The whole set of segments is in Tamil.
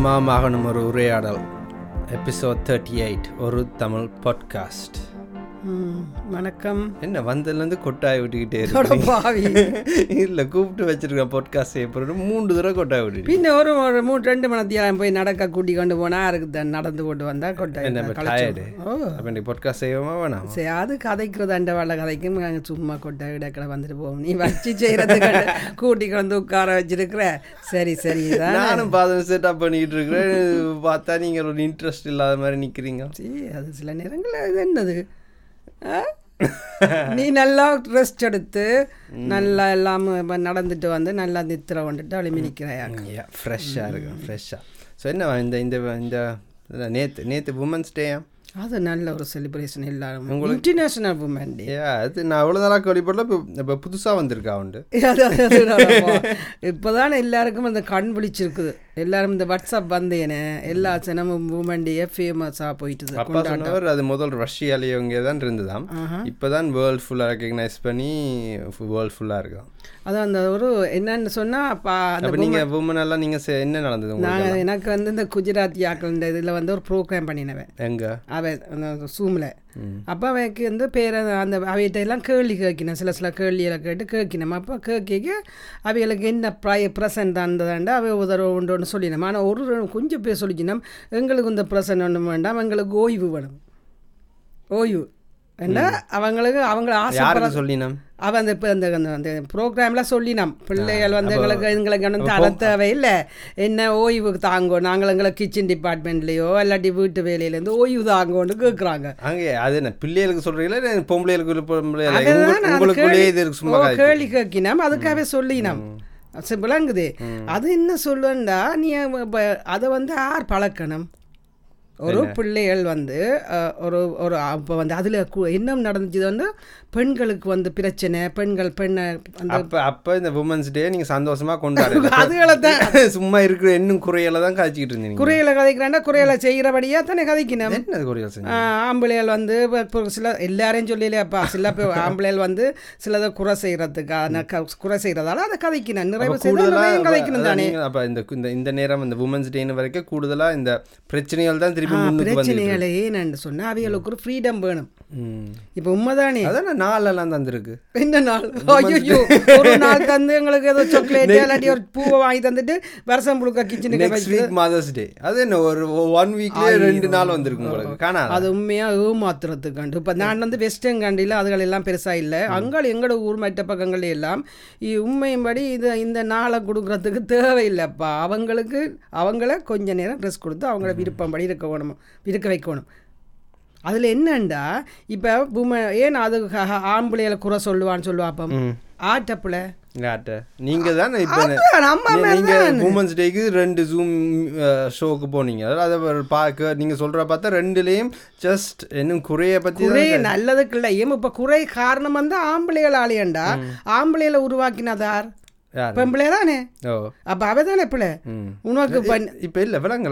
அம்மா மகனும் ஒரு உரையாடல். எபிசோட் தேர்ட்டி எயிட் ஒரு தமிழ் பாட்காஸ்ட் வணக்கம். என்ன வந்ததுலேருந்து கொட்டாய் விட்டுக்கிட்டே இருக்கு பாவி. இல்லை கூப்பிட்டு வச்சிருக்கேன் பாட்காஸ்ட் செய்ய போகிறது மூன்று தடவை கொட்டாய் விட்டுட்டு பின்ன ஒரு ஒரு மூணு ரெண்டு மணத்தியாலம் போய் நடக்க கூட்டி கொண்டு போனா அதுக்கு நடந்து போட்டு வந்தா கொட்டை என்ன இப்போ களைச்சு டயர்டு ஓ. அப்போ இன்னைக்கு பாட்காஸ்ட் செய்வோமா வேணாம்? சரி அது கதைக்கிறது அண்ட வேலை கதைக்கும். நாங்கள் சும்மா கொட்டை இடக்கடை வந்துட்டு போவோம். நீ வச்சு செய்கிறதுக்கு கூட்டி கொண்டு உட்கார வச்சிருக்கிற? சரி சரி நானும் பாதம் செட்டப் பண்ணிக்கிட்டு இருக்கிறேன். பார்த்தா நீங்கள் ஒரு இன்ட்ரெஸ்ட் இல்லாத மாதிரி நிற்கிறீங்க சரி அது சில நேரங்களில் இது என்னது? நீ நல்லா ரெஸ்ட் எடுத்து நல்லா எல்லாம் இப்ப நடந்துட்டு வந்து நல்லா நித்திர வந்துட்டு அழுமி நிற்கிறாயாங்க ஃப்ரெஷ்ஷாக இருக்கும் ஃப்ரெஷ்ஷாக ஸோ என்ன இந்த இந்த இந்த நேற்று நேற்று உமன்ஸ் டேயா அது நல்ல ஒரு செலிப்ரேஷன் எல்லாரும். இன்டர்நேஷனல் உமன் டே அது நான் அவ்வளோ நாளாக வழிபடல இப்போ இப்போ புதுசாக வந்திருக்கா உண்டு? இப்போதான் எல்லாருக்கும் அந்த கண் விழிச்சிருக்குது. எல்லாரும் இந்த வாட்ஸ்அப் வந்தேனே எல்லா சினமும் டே ஃபேமஸாக போயிட்டுது அப்பா சொன்னவர் அது முதல் ரஷ்யாலேயே இங்கே தான் இருந்ததாம். இப்போ தான் வேர்ல்ட் ஃபுல்லாக ரெக்கக்னைஸ் பண்ணி வேர்ல்ட் ஃபுல்லாக இருக்கான் அதான் அந்த ஒரு என்னன்னு சொன்னா அப்பா அந்த அப்போ நீங்கள் உமன் எல்லாம் நீங்கள் என்ன நடந்தது நான் எனக்கு வந்து இந்த குஜராத்தி ஆக்கள் இந்த இதில் வந்து ஒரு ப்ரோக்ராம் பண்ணினவன். எங்கே? அவன் அந்த சூமில் அப்போ அவைக்கு வந்து பேரை அந்த அவைகிட்ட எல்லாம் கேள்வி கேட்கினேன். சில சில கேள்விகளை கேட்டு கேட்கினோம் அப்போ கேட்க அவைகளுக்கு என்ன ப்ரை ப்ரெசன்ட் தந்ததாண்டா? அவை உதரவு உண்டு ஒன்று சொல்லினோம் ஆனால் ஒரு கொஞ்சம் பேர் சொல்லிக்கணும் எங்களுக்கு இந்த ப்ரெசன்ட் ஒன்றும் வேண்டாம். எங்களுக்கு ஓய்வு வேணும். ஓய்வு. அவங்களுக்கு அவங்கள ஆசை சொல்லினோம்? அவன் அந்த இப்போ அந்த அந்த அந்த ப்ரோக்ராமில் சொல்லினோம். பிள்ளைகள் வந்து எங்களுக்கு எங்களுக்கு வந்து தர தேவை இல்லை என்ன ஓய்வு தாங்கோ நாங்கள் எங்களை கிச்சன் டிபார்ட்மெண்ட்லேயோ இல்லாட்டி வீட்டு வேலையிலேருந்து ஓய்வு தாங்கோன்னு கேட்குறாங்க அங்கே அது என்ன பிள்ளைகளுக்கு சொல்கிறீங்களா பொம்பளைகளுக்கு கேள்வி- கேட்கினோம் அதுக்காகவே சொல்லினோம். விளங்குது அது என்ன சொல்லுவேன்டா நீ அதை வந்து யார் பழக்கணும்? ஒரு பிள்ளைகள் வந்து ஒரு ஒரு இப்போ வந்து அதில் என்ன வந்து பெண்களுக்கு வந்து பிரச்சனை பெண்கள் பெண்ணை அப்ப அப்ப இந்த உமன்ஸ் டே நீங்க சந்தோஷமா கொண்டாடுங்க அதுகளை தான். சும்மா இருக்கிற இன்னும் குறையில தான் காய்ச்சிக்கிட்டு இருந்தீங்க குறையில கதைக்கிறாண்டா குறையில செய்கிறபடியாக தானே கதைக்கணும். என்ன குறையல் ஆம்பளைகள் வந்து இப்ப- சில எல்லாரையும் சொல்லலையாப்பா சில பேர் ஆம்பளைகள் வந்து சிலதை குறை செய்யறதுக்கான க- குறை செய்யறதால அதை கதைக்கணும். நிறைவு செய்து கதைக்கணும் தானே? அப்ப இந்த இந்த நேரம் இந்த உமன்ஸ் டேன்னு வரைக்கும் கூடுதலா இந்த பிரச்சனைகள் தான் திருப்பி முன்னுக்கு வந்து பிரச்சனைகளை ஏன்னு சொன்னா அவைகளுக்கு ஒரு ஃப்ரீடம் வேணும். இப்போ உண்மைதானே? அதான் நாளெல்லாம் தந்திருக்கு. என்ன நாள்? ஐயோ ஒரு நாள் தந்து எங்களுக்கு ஏதோ சாக்லேட் இல்லாட்டி ஒரு பூவை வாங்கி தந்துட்டு வருஷம் முழுக்க கிச்சனுக்கு நெக்ஸ்ட் வீக் மதர்ஸ் டே அது என்ன ஒரு ஒன் வீக்லயே ரெண்டு நாள் வந்திருக்கு உங்களுக்கு காணாத? அது உண்மையாக ஏமாத்துறதுக்காண்டு இப்போ நான் வந்து வெஸ்டர்ன் கண்ட்ரியில் அதுகள் எல்லாம் பெருசாக இல்லை. அங்கே எங்களோட ஊர் மற்ற பக்கங்கள் எல்லாம் உண்மையின்படி இது இந்த நாளை கொடுக்குறதுக்கு தேவையில்லைப்பா. அவங்களுக்கு அவங்கள கொஞ்ச நேரம் ட்ரெஸ் கொடுத்து அவங்கள விருப்பம்படி இருக்க வேணும் இருக்க வைக்கணும். அதில் என்னண்டா? இப்போ பூம ஏன் அது ஆம்பளையில குறை சொல்லுவான்னு சொல்லுவாப்ப ஆட்டப்புல யார்ட்ட நீங்க தான். உமன்ஸ் டேக்கு ரெண்டு ஜூம் ஷோக்கு போனீங்க. அதை பார்க்க நீங்க சொல்ற பார்த்தா ரெண்டுலயும் ஜஸ்ட் இன்னும் குறைய பத்தி தான் குறை நல்லதுக்கு இல்லை. ஏன் இப்போ குறை காரணம் வந்து ஆம்பளைகள் ஆளியண்டா? ஆம்பளையில உருவாக்கினதார். அவ தானே பிள்ளை ம். உனக்கு இப்ப இல்ல விளங்க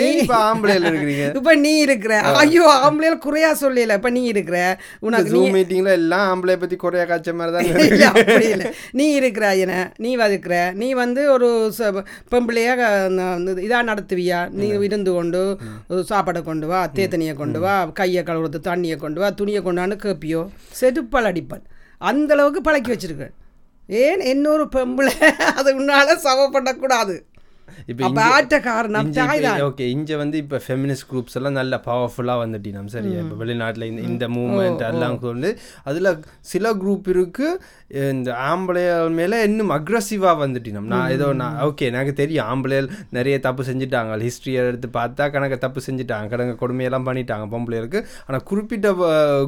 ஏன் இப்ப ஆம்பளைல இப்ப நீ இருக்கிற ஐயோ ஆம்பளையில குறையா சொல்லல இப்ப நீ இருக்கிற உனக்கு நீ மீட்டிங்ல எல்லாம் ஆம்பளை பத்தி குறைய காய்ச்ச மாதிரி தான் இல்ல, அப்படி இல்லை நீ இருக்கிற நீ வதுக்கிற நீ வந்து ஒரு பெம்பிளையா இதாக நடத்துவியா நீ இருந்து கொண்டு சாப்பாடை கொண்டு வா தேத்தனியை கொண்டு வா கையை கழுவுறது தண்ணியை கொண்டு வா துணியை கொண்டான்னு கேப்பியோ செதுப்பால் அடிப்பன் அந்த அளவுக்கு பழக்கி வச்சிருக்கேன் ஏன் இன்னொரு பெம்பிளை? அது உன்னால சவப்படக்கூடாது இப்ப ஓகே இங்க வந்து இப்ப ஃபெமினிஸ்ட் குரூப்ஸ் எல்லாம் நல்ல பவர்ஃபுல்லா வந்துட்டோம் சரியா? இப்ப வெளிநாட்டுல இந்த இந்த மூவ்மெண்ட் எல்லாம் வந்து அதுல சில குரூப் இருக்கு இந்த ஆம்பளையால் மேல இன்னும் அக்ரஸிவா வந்துட்டோம் நான் ஏதோ நான் ஓகே எனக்கு தெரியும். ஆம்பளையால் நிறைய தப்பு செஞ்சுட்டாங்க. ஹிஸ்டரியை எடுத்து பார்த்தா கணக்கு தப்பு செஞ்சுட்டாங்க. கடங்க கொடுமையெல்லாம் பண்ணிட்டாங்க பொம்பளைகளுக்கு. ஆனா குறிப்பிட்ட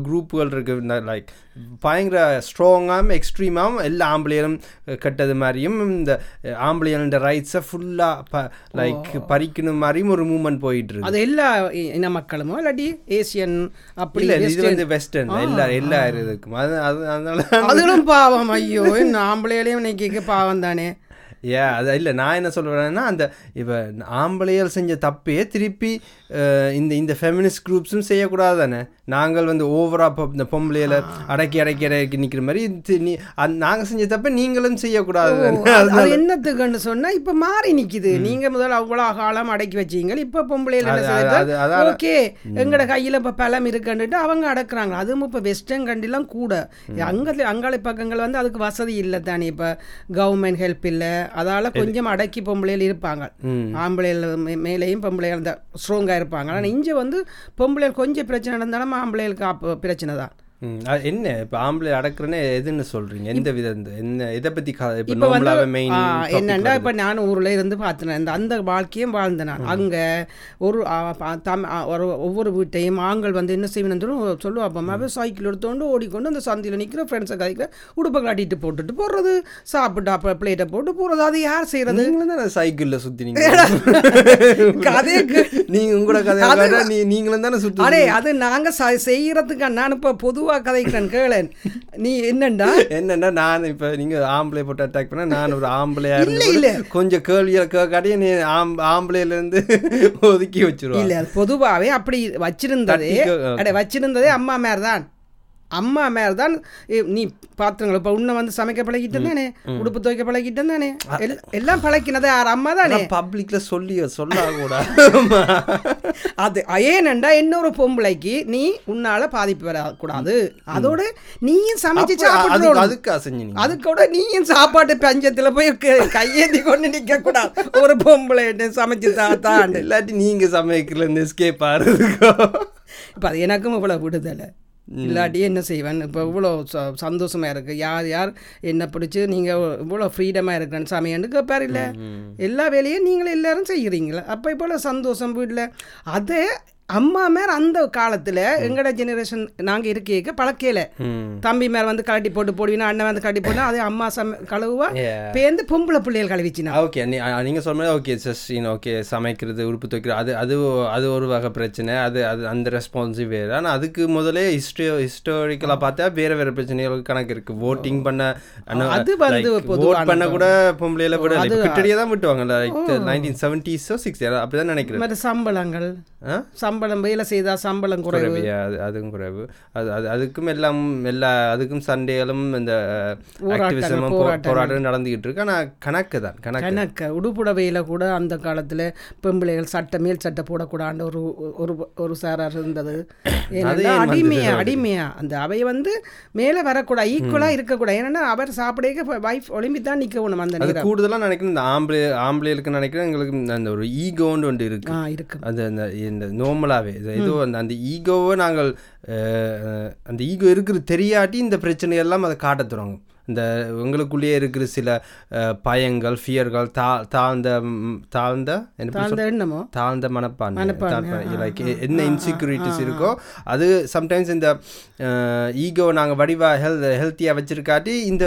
குரூப்புகள் இருக்கு. லைக் பயங்கர ஸ்ட்ராங்காகவும் எக்ஸ்ட்ரீமாகவும் எல்லா ஆம்பளையரும் கெட்டது மாதிரியும் இந்த ஆம்பளையல்ன்ற ரைட்ஸை ஃபுல்லாக லைக் பறிக்கணும் மாதிரியும் ஒரு மூமெண்ட் போயிட்டு இருக்கு அது எல்லா இன மக்களுமோ? இல்லாட்டி ஏசியன் அப்படி இல்ல இது. வந்து வெஸ்டர்ன் எல்லா எல்லா இதுக்கும். அது அது அதனால அதுகளும் பாவம். ஐயோ இந்த ஆம்பளையிலையும் இன்னைக்கு பாவம் தானே. ஏ அது இல்லை நான் என்ன சொல்கிறேன்னா அந்த இப்போ ஆம்பளையால் செஞ்ச தப்பே திருப்பி இந்த இந்த ஃபெமினிஸ்ட் குரூப்ஸும் செய்யக்கூடாது தானே. நாங்கள் வந்து ஓவரா இந்த பொம்பளையில அடக்கி அடக்கி அடக்கி நிக்கிற மாதிரி இது நீ அந்த- நாங்க செஞ்ச தப்ப நீங்களும் செய்யக்கூடாது. அது என்னத்துக்குன்னு சொன்னா இப்ப மாறி நிக்குது. நீங்க முதல்ல அவ்வளவு காலம் அடக்கி வச்சீங்க. இப்ப பொம்பளையில ஓகே எங்கட கையில இப்ப பலம் இருக்குன்னுட்டு அவங்க அடக்குறாங்க. அதுவும் இப்ப வெஸ்டர்ன் கண்டிலாம் கூட. அங்க அங்காளி பக்கங்கள் வந்து அதுக்கு வசதி இல்லை தானே இப்ப. கவர்மெண்ட் ஹெல்ப் இல்ல. அதால கொஞ்சம் அடக்கி பொம்பளையில் இருப்பாங்க. ஆம்பளையில் மேலேயும் அந்த ஸ்ட்ராங்காக இருப்பாங்க. ஆனா இங்க வந்து பொம்பளைகள் கொஞ்சம் பிரச்சனை நடந்தாலும் ஆம்பளைகளுக்கு அப்போ பிரச்சனை தான். என்ன? இப்ப ஆம்பளை அடக்குறேன்னு எதுன்னு சொல்றீங்க? எந்த வித என்ன இதை பத்தி இப்ப என்னண்டா இப்போ நான் ஊரில் இருந்து பார்த்தேன் இந்த அந்த வாழ்க்கையும் வாழ்ந்தேன் நான். அங்கே ஒரு தம் ஒரு ஒவ்வொரு வீட்டையும் ஆண்கள் வந்து என்ன சொல்லுவோம் சொல்லுவா அப்போ சைக்கிள் எடுத்துக்கொண்டு ஓடிக்கொண்டு அந்த சந்தியில் நிற்கிற ஃப்ரெண்ட்ஸை கதைக்கிற உடுப்பை காட்டிட்டு போட்டுட்டு போடுறது சாப்பிட்டு அப்போ பிளேட்டை போட்டு போடுறது அது யார் நீங்களும் தானே சைக்கிள்ல சுத்தினீங்க கதைக்கு. நீங்க உங்களோட நீ நீங்களும் தானே அடே அது நாங்கள் செய்யறதுக்கு நான் இப்போ பொதுவாக கதைக்கிறேன் கேளேன். நீ என்னண்டா? என்னன்னா நான் இப்ப நீங்க ஆம்பளை போட்டு அட்டாக் பண்ணா நான் ஒரு ஆம்பளையா இல்ல. கொஞ்சம் கேள்வியை கேட்காட்டியே நீ ஆம்- ஆம்பளையில இருந்து ஒதுக்கி வச்சிருவா. இல்ல அது பொதுவாகவே அப்படி வச்சிருந்ததே அட வச்சிருந்ததே அம்மா மேர் தான் அம்மா மேர் தான் நீ பாத்துங்களா இப்போ உன்னை வந்து சமைக்க பழகிட்டேன் தானே உடுப்பு துவைக்க பழகிட்டேன் தானே எல்- எல்லாம் பழக்கினதே யார்? அம்மா தானே. பப்ளிக்ல சொல்லி சொல்ல கூட அது ஏனண்டா இன்னொரு பொம்பளைக்கு நீ உன்னால பாதிப்பு வரக்கூடாது. அதோட நீயும் சமைச்சு சாப்பிட்டு அதுக்கு அசைஞ்சு நீங்க அது கூட நீயும் சாப்பாட்டு பஞ்சத்துல போய் கையேந்தி கொண்டு நிக்க கூடாது ஒரு பொம்பளை சமைச்சு தா தான் இல்லாட்டி நீங்க சமைக்கல எஸ்கேப் ஆறதுக்கோ இப்போ அது எனக்கும் இவ்வளோ விடுதலை. இல்லாட்டி என்ன செய்வேன்? இப்போ இவ்வளோ ச சந்தோஷமாக இருக்குது யார் யார் என்ன பிடிச்சி நீங்கள் இவ்வளோ ஃப்ரீடமாக இருக்கிறேன்னு சமையன்னு கேட்பார் இல்லை? எல்லா வேலையும் நீங்களும் எல்லாரும் செய்கிறீங்களா அப்போ இப்போ சந்தோஷம் வீட்டில் அதை அம்மா மேர் அந்த காலத்தில் எங்களோட ஜெனரேஷன் நாங்கள் இருக்க பழக்கையில். தம்பி மேர் வந்து கழட்டி போட்டு போடுவீனா அண்ணன் வந்து கழட்டி போடுனா அதே அம்மா சம கழுவுவா. பேருந்து பொம்பளை பிள்ளைகள் கழுவிச்சினா. ஓகே நீ அ- நீங்க சொன்ன ஓகே சஸ்டின் ஓகே சமைக்கிறது உடுப்பு துவைக்கிறது அது அது அது ஒரு வகை பிரச்சனை. அது அது அந்த ரெஸ்பான்சிவ் வேறு ஆனால் அதுக்கு முதலே ஹிஸ்ட்ரி ஹிஸ்டாரிக்கலாக பார்த்தா வேற வேற பிரச்சனைகள் கணக்கு இருக்கு. ஓட்டிங் பண்ண அது வந்து ஓட் பண்ண கூட பொம்பளையில விட கிட்டடியே தான் விட்டுவாங்க like nineteen seventy so six அப்படிதான் நினைக்கிறேன். மற்ற சம்பளங்கள். ஆ? சம்பளம் வேலை செய்தால் சம்பளம் குறைவு. அதுவும் குறைவு. அது அது அதுக்கும் எல்லாம் எல்லா அதுக்கும் சண்டைகளும் இந்த ஆக்டிவிசமும் போராட்டம் நடந்துகிட்டு இருக்கு. ஆனால் கணக்கு தான் கணக்கு. கணக்க. உடுப்புடவையில் கூட அந்த காலத்தில் பெம்பிளைகள் சட்டை மேல் சட்டை போடக்கூடாது ஒரு ஒரு ஒரு சாரார் இருந்தது. அடிமையா அடிமையா. அந்த அவை வந்து மேலே வரக்கூடாது ஈக்குவலாக இருக்கக்கூடாது. ஏன்னா அவர் சாப்பிட வைஃப் ஒளிம்பி தான் நிற்கணும் அந்த நேரம். கூடுதலா நினைக்கிறேன் இந்த ஆம்பளை ஆம்பளைகளுக்கு நினைக்கிறேன் எங்களுக்கு அந்த ஒரு ஈகோன்னு ஒன்று இருக்கு. அது அந்த இந்த நார்மலாகவே ஏதோ அந்த அந்த ஈகோவை நாங்கள் அந்த ஈகோ இருக்கிறது தெரியாட்டி இந்த பிரச்சனை எல்லாம் அதை காட்டத் தொடங்கும். இந்த உங்களுக்குள்ளேயே இருக்கிற சில பயங்கள் ஃபியர்கள் தா தாழ்ந்த தாழ்ந்த என்ன சொல்றது? அந்த எண்ணமோ? தாழ்ந்த மனப்பான்மை. லைக் என்ன இன்செக்யூரிட்டிஸ் இருக்கோ அது சம்டைம்ஸ் இந்த ஈகோ நாங்கள் வடிவாக ஹெல்த் ஹெல்த்தியாக வச்சிருக்காட்டி இந்த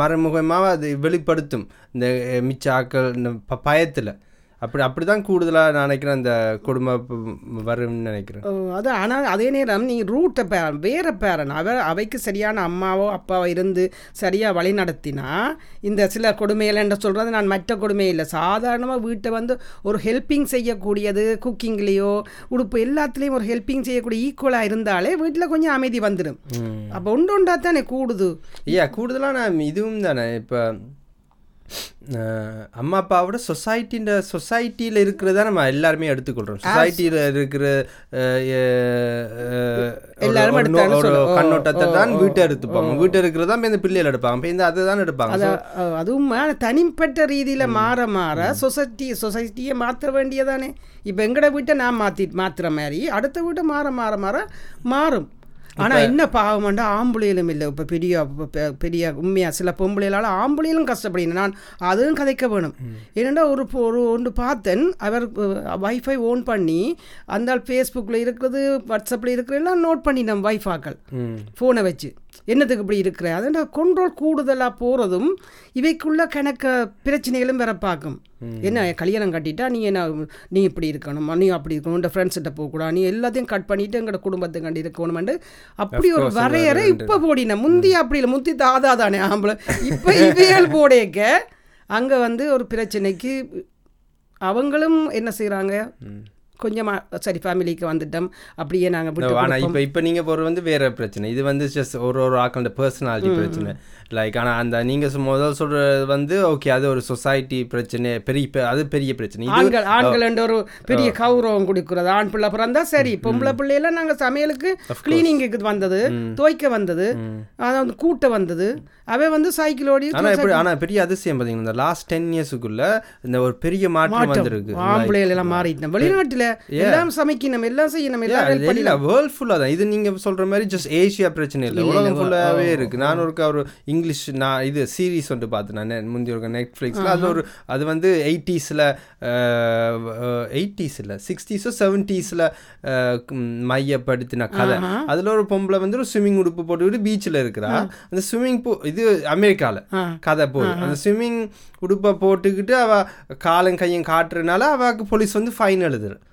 மறைமுகமாக அது வெளிப்படுத்தும். இந்த மிச்ச ஆக்கள் இந்த பயத்தில். அப்படி அப்படி தான் கூடுதலாக நான் நினைக்கிறேன் அந்த கொடுமை ப- வரும்னு நினைக்கிறேன். அது ஆனால் அதே நேரம் நீ ரூட்டை பே வேற பேரன் அவ அவைக்கு சரியான அம்மாவோ அப்பாவோ இருந்து சரியாக வழி நடத்தினா இந்த சில கொடுமைகள் என்று சொல்கிறது நான் மற்ற கொடுமை இல்லை. சாதாரணமாக வீட்டை வந்து ஒரு ஹெல்ப்பிங் செய்யக்கூடியது குக்கிங்லேயோ உடுப்பு எல்லாத்துலேயும் ஒரு ஹெல்ப்பிங் செய்யக்கூடிய ஈக்குவலாக இருந்தாலே வீட்டில் கொஞ்சம் அமைதி வந்துடும் அப்போ ஒன்று ஒன்றா தானே கூடுது. ஐயா கூடுதலாக நான் இதுவும் தானே. இப்போ அம்மா அப்பாவோட சொசைட்டின்ற சொசைட்டியில் இருக்கிறத நம்ம எல்லாருமே எடுத்துக்கொள்கிறோம் சொசைட்டியில் இருக்கிற எல்லாரும் ஒரு கண்ணோட்டத்தை தான் வீட்டை எடுத்துப்பாங்க. வீட்டை இருக்கிறதா இந்த பிள்ளைகள் எடுப்பாங்க. இப்போ இந்த அதை தான் எடுப்பாங்க. அதுவும் தனிப்பட்ட ரீதியில் மாற மாற சொசைட்டி சொசைட்டியை மாற்ற வேண்டியதானே? இப்போ எங்கட வீட்டை நான் மாற்றி மாற்றுற மாதிரி அடுத்த வீட்டை மாற மாற மாற மாறும். ஆனால் என்ன பாவம்ண்டா ஆம்பளையிலும் இல்லை. இப்போ பெரிய பெரிய உண்மையாக சில பொம்பளைகளால் ஆம்பளையிலும் கஷ்டப்படுகிறேன். நான் அதுவும் கதைக்க வேணும். ஏனெண்டா ஒரு ஒரு ஒன்று பார்த்தேன். அவர் வைஃபை ஓன் பண்ணி அந்த ஃபேஸ்புக்கில் இருக்குது வாட்ஸ்அப்பில் இருக்கிற எல்லாம் நோட் பண்ணினோம் வைஃபாக்கள் ஃபோனை வச்சு. என்னத்துக்கு இப்படி இருக்கிற? அதோட கண்ட்ரோல் கூடுதலாக போகிறதும் இவைக்குள்ள கணக்க பிரச்சனைகளும் வேற பார்க்கும். என்ன கல்யாணம் கட்டிட்டா நீ என்ன நீ இப்படி இருக்கணும் நீ அப்படி இருக்கணும் உன் ஃப்ரெண்ட்ஸ்கிட்ட போகக்கூடாது நீ எல்லாத்தையும் கட் பண்ணிட்டு எங்களோட குடும்பத்தை கண்டு இருக்கணுமெண்டு. அப்படி ஒரு வரையறை இப்போ போடின முந்தி அப்படி இல்லை முந்தி தாதா தானே ஆம்பளை. இப்போ இவைகள் போடேக்க அங்கே வந்து ஒரு பிரச்சனைக்கு அவங்களும் என்ன செய்கிறாங்க கொஞ்சமாக சரி ஃபேமிலிக்கு வந்துட்டோம். அப்படியே நாங்கள் விட்டு ஆனா கொடுப்போம். இப்ப இப்ப நீங்க போறது வந்து வேற பிரச்சனை. இது வந்து ஜஸ்ட் ஒரு ஒரு ஆக்களோட பர்சனாலிட்டி பிரச்சனை. லைக் ஆனா அந்த நீங்க சொ- முதல் சொல்றது வந்து ஓகே அது ஒரு சொசைட்டி பிரச்சனை பெரிய அது பெரிய பிரச்சனை. ஆண்கள் ஆண்கள் என்ற ஒரு பெரிய கௌரவம் கொடுக்கிறது. ஆண் பிள்ளை பிறந்தா சரி பொம்பளை பிள்ளையெல்லாம் நாங்க சமையலுக்கு கிளீனிங்குக்கு வந்தது துவைக்க வந்தது அதாவது கூட்ட வந்தது. அவை வந்து சைக்கிள் ஓடி ஆனா எப்படி ஆனா பெரிய அதிசயம் பாத்தீங்கன்னா இந்த லாஸ்ட் டென் இயர்ஸுக்குள்ள இந்த ஒரு பெரிய மாற்றம் வந்திருக்கு. ஆம்பளைகள் எல்லாம் மாறிட்டோம். வெளிநாட்டுல எல்லாம் சமைக்கணும் எல்லாம் செய்யணும் எல்லாம் இல்ல வேர்ல்ட் ஃபுல்லா தான் இது நீங்க சொல்ற மாதிரி ஜஸ்ட் ஏசியா பிரச்சனை இல்லை. உலகம் ஃபுல்லாவே இருக்கு. நான் ஒருக்கா ஒரு இங்கிலீஷ் நான் இது சீரிஸ் வந்து பார்த்தேன் நான். முந்தி ஒரு நெட்ஃப்ளிக்ஸ்ல அது ஒரு அது வந்து எயிட்டிஸ்ல எயிட்டிஸ்ல சிக்ஸ்டீஸோ செவன்டீஸ்ல மையப்படுத்தின கதை. அதுல ஒரு பொம்பளை வந்து ஒரு ஸ்விம்மிங் உடுப்பு போட்டுக்கிட்டு பீச்சில் இருக்கிறா. அந்த ஸ்விம்மிங் பூ இது அமெரிக்கால ஆ. கதை போகுது அந்த ஸ்விம்மிங் உடுப்பை போட்டுக்கிட்டு அவ காலும் கையும் காட்டுறதுனால அவக்கு போலீஸ் வந்து ஃபைன் எழுதுரு சீ.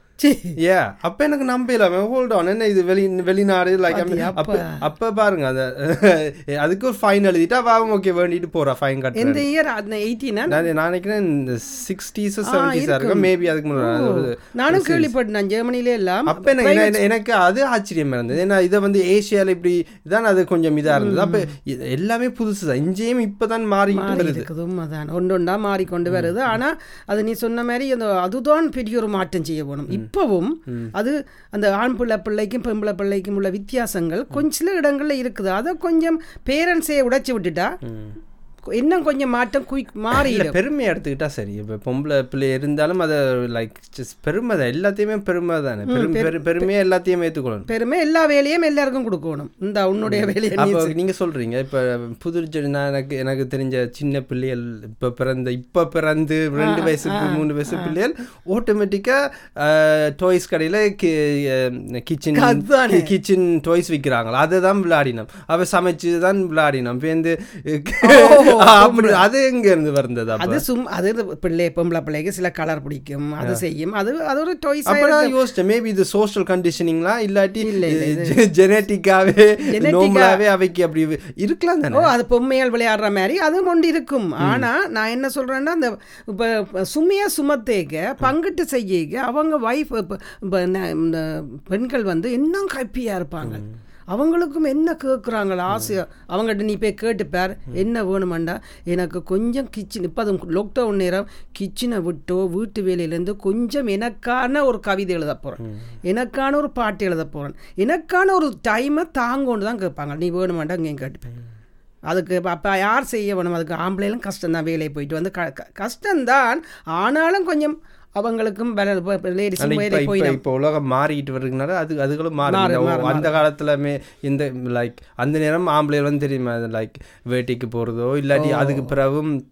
ஏ அப்ப எனக்கு நம்பல ஹோல்ட் ஆன் என்ன இது வெளி வெளிநாடு? லைக் அப்ப அப்ப. பாருங்க அத. அதுக்கு ஒரு ஃபைன் எழுதிட்டு அவ ஓகே வேண்டிட்டு போறா ஃபைன் கட்டுறேன் எந்த இயர் அந்த எயிட்டீனா நான் நான் நினைக்கிறேன் இந்த சிக்ஸ்டீஸ் செவன்டீஸா இருக்கும். மேபி அதுக்கு முன்னாடி நானும் கேள்விப்பட்டேன் ஜெர்மனிலே எல்லாம். அப்ப எனக்கு அது ஆச்சரியமா இருந்தது. ஏன்னா இதை வந்து ஏசியால இப்படி இதான் அது கொஞ்சம் இதா இருந்தது. அப்ப எல்லாமே புதுசு தான் இங்கேயும் இப்பதான் மாறிக்கிட்டு மாறி இருக்குது உண்மைதான். மாறிக்கொண்டு வருது. ஆனா அது நீ சொன்ன மாதிரி அந்த அதுதான் பெரிய ஒரு மாற்றம் செய்ய போகணும். இப்பவும் அது அந்த ஆண் பிள்ளை பிள்ளைக்கும் பெண்பிள்ளை பிள்ளைக்கும் உள்ள வித்தியாசங்கள் கொஞ்சம் சில இடங்கள்ல இருக்குது. அதை கொஞ்சம் பேரண்ட்ஸே உடைச்சி விட்டுட்டா இன்னும் கொஞ்சம் மாற்றம் குயிக் இல்ல மாறிடும் பெருமை எடுத்துக்கிட்டா சரி. இப்ப பொம்பளை பிள்ளை இருந்தாலும் அதை லைக் பெருமை தான். எல்லாத்தையுமே பெருமை தானே. பெரும் பெரு- பெருமையா எல்லாத்தையும் ஏத்துக்கொள்ளணும். பெருமை எல்லா வேலையும் எல்லாருக்கும் கொடுக்கணும். இந்த உன்னுடைய வேலையை நீ அப்போ நீங்க சொல்றீங்க இப்ப புது ஜெ- நான் எனக்கு எனக்கு தெரிஞ்ச சின்ன பிள்ளைகள் இப்ப பிறந்த இப்ப பிறந்து ரெண்டு வயசு மூணு வயசு பிள்ளைகள் ஆட்டோமேட்டிக்கா டாய்ஸ் கடையில கிச்சன். கிச்சன் டாய்ஸ் விற்கிறாங்களா அதை தான் விளையாடினோம். அவ சமைச்சு தான் விளையாடினோம். இப்போ வந்து அப்படி அது எங்க இருந்து வந்தது அது சும் அது பிள்ளை பொம்பளை பிள்ளைக்கு சில கலர் பிடிக்கும் அது செய்யும். அது அது ஒரு டாய்ஸ் நான் யோசிச்சேன் மேபி இது சோஷியல் கண்டிஷனிங்லாம் இல்லாட்டி இல்ல, ஜெனட்டிக்காவே நோம்பலாவே அவைக்கு அப்படி இருக்கலாம் தானே? ஓ அது பொம்மையால் விளையாடுற மாதிரி அது கொண்டு இருக்கும். ஆனா நான் என்ன சொல்றேன்னா அந்த இப்போ சுமையா சுமத்தேக்க பங்கிட்டு செய்யக்க அவங்க வைஃப் பெண்கள் வந்து இன்னும் ஹாப்பியா இருப்பாங்க. அவங்களுக்கும் என்ன கேட்குறாங்களோ ஆசையை? அவங்ககிட்ட நீ போய் கேட்டுப்பார் என்ன வேணுமாண்டா? எனக்கு கொஞ்சம் கிச்சன் இப்போ அது லாக்டவுன் நேரம் கிச்சனை விட்டோ வீட்டு வேலையிலேருந்து கொஞ்சம் எனக்கான ஒரு கவிதை எழுத போகிறேன் எனக்கான ஒரு பாட்டு எழுத போகிறேன் எனக்கான ஒரு டைமை தாங்கோன்னு தான் கேட்பாங்க. நீ வேணுமாண்டா இங்கேயும் கேட்டுப்பேன் அதுக்கு அப்போ யார் செய்ய வேணும்? அதுக்கு ஆம்பளைலாம் கஷ்டம்தான். வேலையை போயிட்டு வந்து க க- கஷ்டம்தான். ஆனாலும் கொஞ்சம் அவங்களுக்கும் இப்ப உலகம் மாறிட்டு வருதுனால அது அதுகளும் மாறி. அந்த காலத்துலமே இந்த லைக் அந்த நேரம் ஆம்பளைகள் வந்து தெரியுமா? லைக் வேட்டைக்கு போறதோ இல்லாட்டி அதுக்கு பிறகும்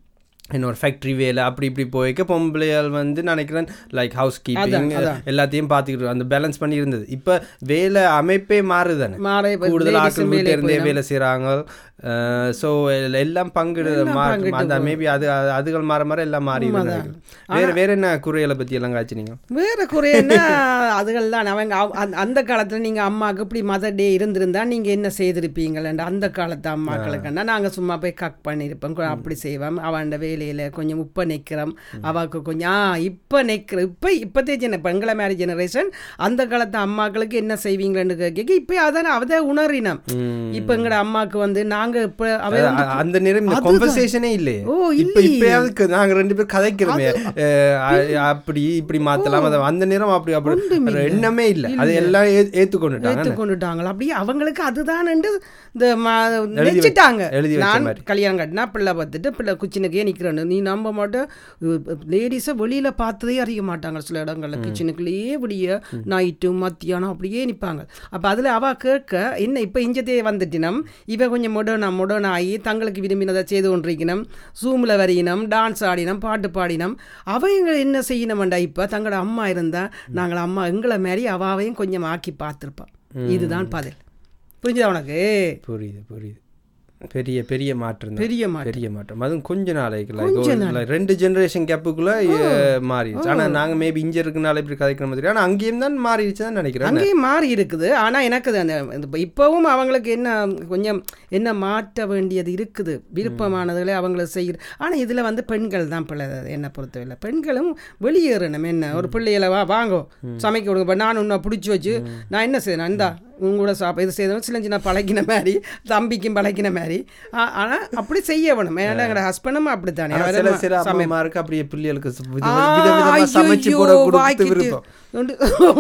இன்னொரு ஃபேக்ட்ரி வேலை அப்படி இப்படி போய்க்க பொம்பளையால் வந்து நினைக்கிறேன் லைக் ஹவுஸ் கீப்பிங். எல்லாத்தையும் பார்த்துக்கிட்டு அந்த பேலன்ஸ் பண்ணி இருந்தது. இப்ப வேலை அமைப்பே மாறுதானே? கூடுதல் ஆட்கள் வீட்டில இருந்தே. வேலை செய்கிறாங்க ஸோ எல்லாம் பங்கிடு மா- அந்த மேபி அது அது- அதுகள் மாற மாற எல்லாம் மாறி வேற வேற என்ன குறைகளை பத்தி எல்லாம் காய்ச்சினீங்க வேற குறையன்னா அதுகள் தான். அவங்க அவ- அந்த- காலத்துல நீங்க அம்மாவுக்கு இப்படி மதர் டே இருந்திருந்தா நீங்க என்ன செய்திருப்பீங்களேன்ட்டு அந்த காலத்து அம்மாக்களுக்குன்னா நாங்க சும்மா போய் கக் பண்ணியிருப்போம் கொ- அப்படி செய்வோம். அவன் வேலையில கொஞ்சம் உப்ப நிக்கிறோம். அவக்கு கொஞ்சம் ஆ இப்ப நிக்கிற இப்ப இப்பத்தே ஜென பெண்களை மேரேஜ் ஜெனரேஷன் அந்த காலத்து அம்மாக்களுக்கு என்ன செய்வீங்களேன்னு கேட்க இப்ப அதான் அவதை உணரினோம். இப்ப எங்கட அம்மாவுக்கு வந்து நாங்க இப்ப அந்த நேரம். கான்வர்சேஷனே இல்லையே ஓ, இப்ப இப்பயாவது நாங்க ரெண்டு பேரும் கதைக்கிறோமே. அப்படி இப்படி மாத்தலாம். அந்த நேரம் அப்படி அப்படி எண்ணமே இல்ல. அது எல்லாம் ஏத்துக்கொண்டுட்டாங்க ஏற்றுக்கொண்டுட்டாங்களா அப்படியே அவங்களுக்கு அதுதான் இந்த வச்ச நான். கல்யாணம் கட்டினா பிள்ளை பார்த்துட்டு பிள்ளை குச்சினுக்கே நிற்கிறேன்னு நீ நம்ப மாட்டேன் லேடிஸை வெளியில் பார்த்ததே அறிய மாட்டாங்க. சில இடங்கள்ல கிச்சனுக்குள்ளேயே விடிய நைட்டு மத்தியானம் அப்படியே நிற்பாங்க அப்போ அதில் அவ கேட்க என்ன இப்போ இஞ்சத்தே வந்துட்டினம். இவ கொஞ்சம் மொடர்னா மொடர்ன் ஆகி தங்களுக்கு விரும்பினதை செய்து கொண்டிருக்கணும் ஜூமில் வரையினம் டான்ஸ் ஆடினம் பாட்டு பாடினம். அவங்க என்ன செய்யணும்டா இப்போ தங்களோட அம்மா இருந்தா நாங்கள் அம்மா எங்களை மாதிரி அவாவையும் கொஞ்சம் ஆக்கி பார்த்துருப்பான் இதுதான் பதில். புரிஞ்சுதா உனக்கு? புரியுது புரியுது. பெரிய பெரிய மாற்றம். பெரிய மாற்றம். பெரிய மாற்றம். அதுவும் கொஞ்ச நாளைக்கு like ஒரு- like ரெண்டு ஜெனரேஷன் கேப்புக்குள்ள மாறிடுச்சு. ஆனா நாங்க மேபி இங்க இருக்கனால இப்படி கதைக்கிற மாதிரி ஆனா அங்கேயும் தான் மாறிடுச்சு தான் நினைக்கிறேன் அங்கேயும் மாறி இருக்குது. ஆனா எனக்கு அந்த இப்பவும் அவங்களுக்கு என்ன கொஞ்சம் என்ன மாற்ற வேண்டியது இருக்குது. விருப்பமானதுகளை அவங்கள செய்கிற ஆனா இதுல வந்து பெண்கள் தான் பிள்ளை. என்னை பொறுத்தவரை பெண்களும் வெளியேறணும். என்ன? ஒரு பிள்ளைகளை வா வாங்கோ. சமைக்க கொடுங்க. நான் உன்னை பிடிச்சி வச்சு நான் என்ன செய்யணும் இந்தா உங்களோட சாப்பா இது செய்யணும் சில சின்ன பழக்கின மாதிரி தம்பிக்கும் பழக்கின மாதிரி ஆ- ஆனா அப்படி செய்ய வேணும். ஏன்னா எங்களோட ஹஸ்பண்டும் அப்படித்தானே. சில ம- சில சமை- அம்மாமாருக்கு அப்படியே பிள்ளைகளுக்கு சமைச்சு போட கொடுத்து. விருப்பம்.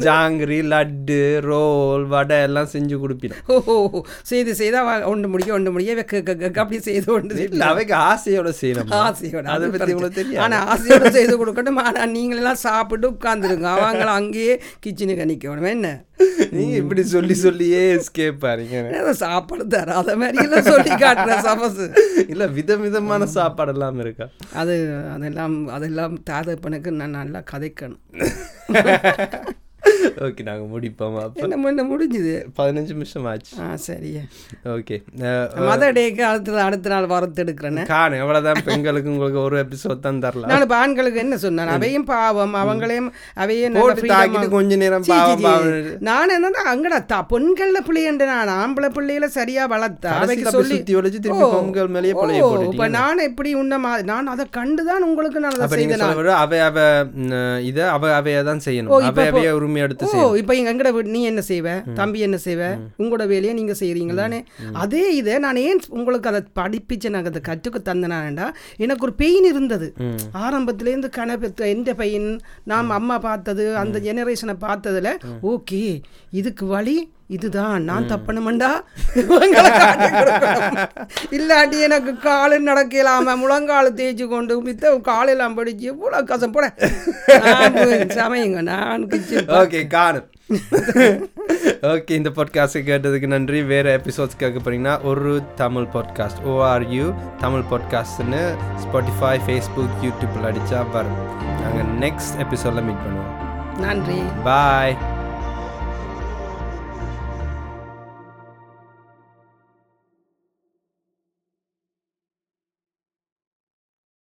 ஜாங்கிரி லட்டு ரோல் வடை எல்லாம் செஞ்சு கொடுப்பினோம். ஓ செய்து செய்தா ஒன்று முடிக்க ஒன்று முடிய அப்படி செய்து கொண்டு இல்ல அவைக்கு ஆசையோட செய்யணும். ஆசையோட அதை பத்தி. உங்களுக்கு தெரியாது. ஆனா ஆசையோட செய்து கொடுக்கட்டும். ஆனா நீங்களெல்லாம் சாப்பிட்டு உட்காந்துருங்க அவங்கள அங்கேயே கிச்சனுக்கு நிற்கணும் என்ன? நீங்க இப்படி சொல்லி சொல்லியே எஸ்கேப் பாருங்க சாப்பாடு தராத மாதிரி எல்லாம் சொல்லி காட்டுற சமசு. இல்ல விதவிதமான சாப்பாடு எல்லாம் இருக்கா? அது அதெல்லாம் அதெல்லாம் தாதப்பனுக்கு நான் நல்லா கதைக்கணும். ஓகே நாங்க முடிப்போம். அப்ப என்ன முன்ன முடிஞ்சுது? பதினஞ்சு நிமிஷம் ஆச்சு. ஆ சரியா. ஓகே மத டேக்கு அடுத்த அடுத்த நாள் வரத்து எடுக்கிறேன்னு. காணும் எவ்வளவுதான் பெண்களுக்கு உங்களுக்கு ஒரு எபிசோட் தான் தரலாம். நான் இப்போ ஆண்களுக்கு என்ன சொன்னேன்? அவையும் பாவம் அவங்களையும் அவையே நல்ல போட்டு freedom ஆ- தாக்கிட்டு கொஞ்ச நேரம் பாவம் நான் என்னன்னா அங்கடா தா பொண்கள்ல பிள்ளையண்டு நான் ஆம்பளை பிள்ளைகளை சரியா வளர்த்தா அவைக்கு சொல்லி வளைச்சு திருப்பி பொங்கல் மேலேயே பழைய இப்ப நான் எப்படி உன்ன நான் அதை கண்டுதான் உங்களுக்கு நான் அதை செய்தேன் அவ அவ இத அவ அவைய தான் செய்யணும் அவைய உரிமை எடுத்து ஓ இப்போ எங்க எங்கட நீ என்ன செய்வ? தம்பி என்ன செய்வ? உங்களோட வேலையை நீங்க செய்றீங்க தானே? அதே இதை நான் ஏன் உங்களுக்கு அதை படிப்பிச்சு நான் அதை கற்றுக்க தந்தனாண்டா எனக்கு ஒரு பெயின் இருந்தது. ஆரம்பத்துலேருந்து கணக்கு எந்த பெயின் நாம் அம்மா பார்த்தது அந்த ஜெனரேஷனை பார்த்ததுல ஓகே இதுக்கு வழி இதுதான் நான் தப்பணுமண்டா. இல்லாட்டி எனக்கு காலு நடக்கலாம முழங்கால் தேய்ச்சி கொண்டு மித்த காலெல்லாம் படிச்சு இவ்வளோ கசம் போட. சமையுங்க நான் ஓகே காணும் ஓகே இந்த பாட்காஸ்ட் கேட்டதுக்கு நன்றி. வேறு எபிசோட்ஸ் கேட்க போறீங்கன்னா ஒரு Tamil podcast O R U Tamil பாட்காஸ்ட்னு Spotify Facebook யூடியூப்பில் அடித்தா வரும். நாங்கள் நெக்ஸ்ட் எபிசோடில் மீட் பண்ணுவோம். நன்றி. பாய்